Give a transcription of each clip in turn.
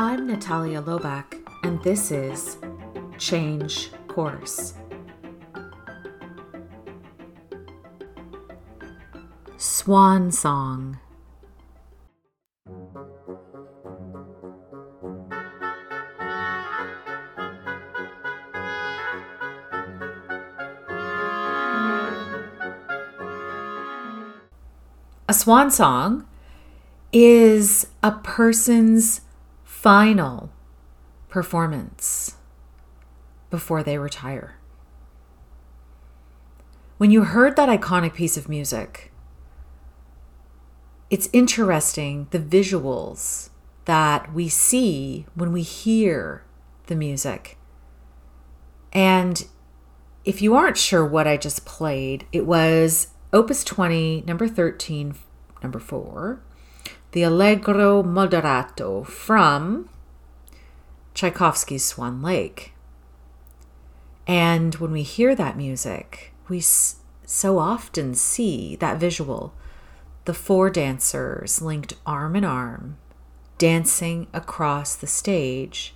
I'm Natalia Lobach, and this is Change Course. Swan Song. A swan song is a person's final performance before they retire. When you heard that iconic piece of music, it's interesting the visuals that we see when we hear the music. And if you aren't sure what I just played, it was Opus 20, number 13, number 4, the Allegro Moderato from Tchaikovsky's Swan Lake. And when we hear that music, we so often see that visual the four dancers linked arm in arm, dancing across the stage,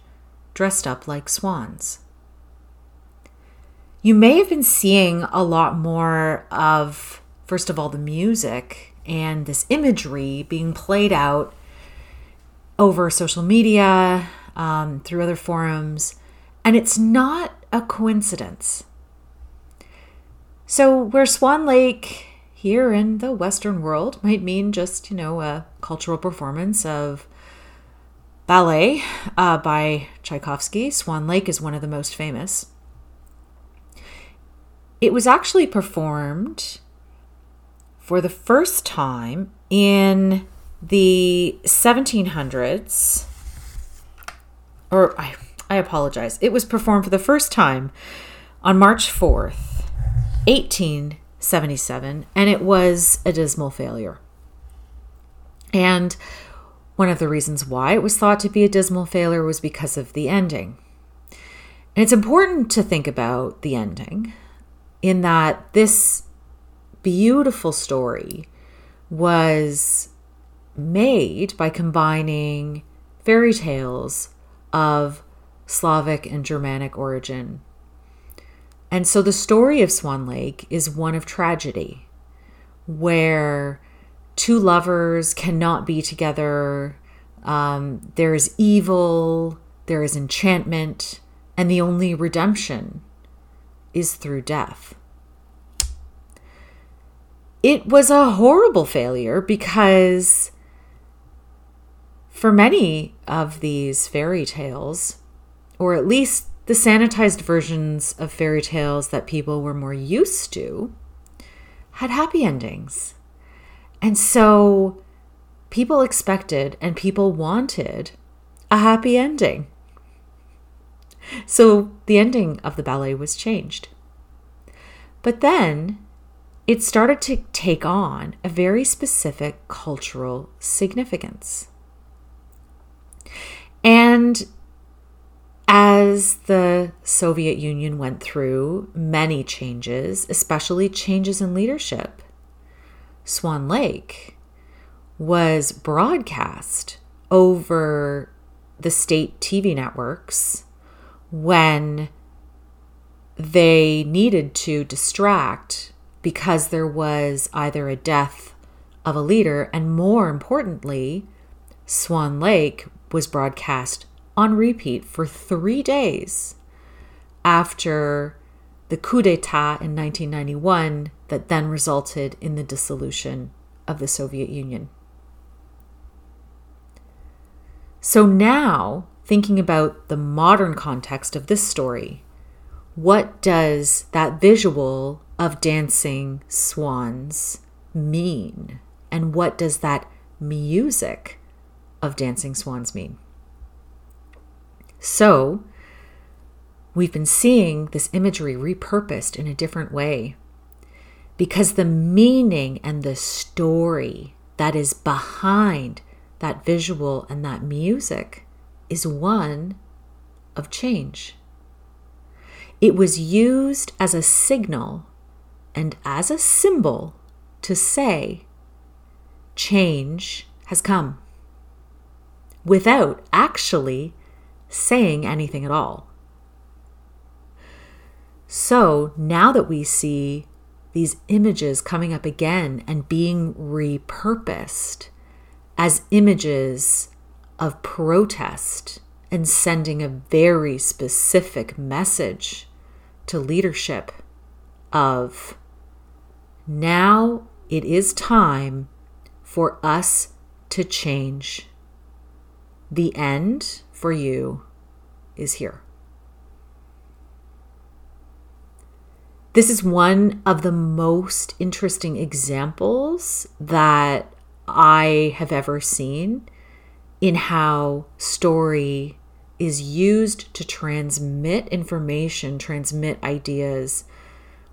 dressed up like swans. You may have been seeing a lot more of, first of all, the music and this imagery being played out over social media, um, through other forums, and it's not a coincidence. So, where Swan Lake here in the Western world might mean just, you know, a cultural performance of ballet uh, by Tchaikovsky, Swan Lake is one of the most famous. It was actually performed for the first time in the 1700s, or I, I apologize, it was performed for the first time on March 4th, 1877, and it was a dismal failure. And one of the reasons why it was thought to be a dismal failure was because of the ending. And it's important to think about the ending in that this beautiful story was made by combining fairy tales of Slavic and Germanic origin. And so the story of Swan Lake is one of tragedy, where two lovers cannot be together. Um, there is evil, there is enchantment, and the only redemption is through death it was a horrible failure because for many of these fairy tales, or at least the sanitized versions of fairy tales that people were more used to, had happy endings. And so people expected and people wanted a happy ending. So the ending of the ballet was changed. But then it started to take on a very specific cultural significance. And as the Soviet Union went through many changes, especially changes in leadership, Swan Lake was broadcast over the state TV networks when they needed to distract because there was either a death of a leader, and more importantly, Swan Lake was broadcast on repeat for three days after the coup d'etat in 1991 that then resulted in the dissolution of the Soviet Union. So now, thinking about the modern context of this story, what does that visual of dancing swans mean? And what does that music of dancing swans mean? So, we've been seeing this imagery repurposed in a different way because the meaning and the story that is behind that visual and that music is one of change. It was used as a signal and as a symbol to say, change has come. without actually saying anything at all. So now that we see these images coming up again and being repurposed as images of protest and sending a very specific message to leadership of now it is time for us to change. The end for you is here. This is one of the most interesting examples that I have ever seen in how story is used to transmit information, transmit ideas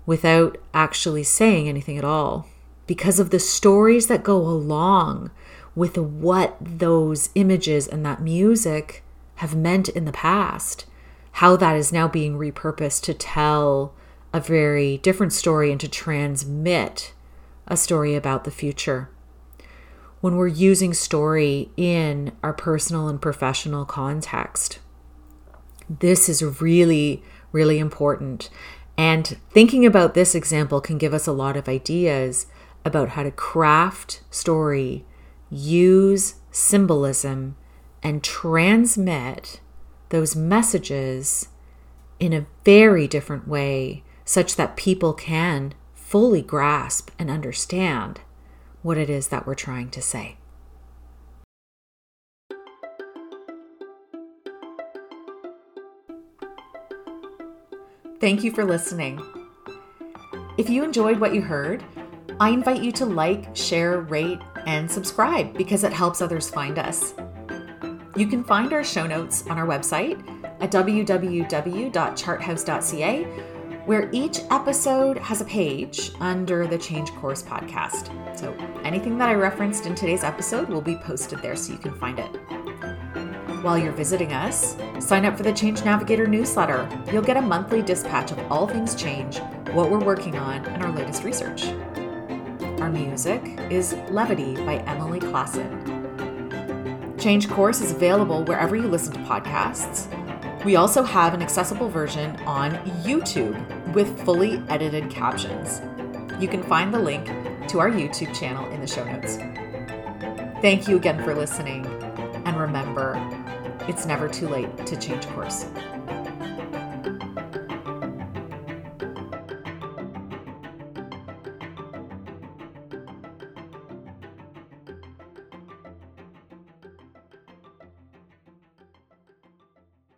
without actually saying anything at all. Because of the stories that go along with what those images and that music have meant in the past, how that is now being repurposed to tell a very different story and to transmit a story about the future. When we're using story in our personal and professional context, this is really, really important. And thinking about this example can give us a lot of ideas about how to craft story, use symbolism, and transmit those messages in a very different way such that people can fully grasp and understand what it is that we're trying to say. Thank you for listening. If you enjoyed what you heard, I invite you to like, share, rate, and subscribe because it helps others find us. You can find our show notes on our website at www.charthouse.ca where each episode has a page under the Change Course podcast. So anything that I referenced in today's episode will be posted there so you can find it. While you're visiting us, sign up for the Change Navigator newsletter. You'll get a monthly dispatch of all things change, what we're working on, and our latest research. Our music is Levity by Emily Klassen. Change Course is available wherever you listen to podcasts. We also have an accessible version on YouTube with fully edited captions. You can find the link to our YouTube channel in the show notes. Thank you again for listening, and remember, it's never too late to change course.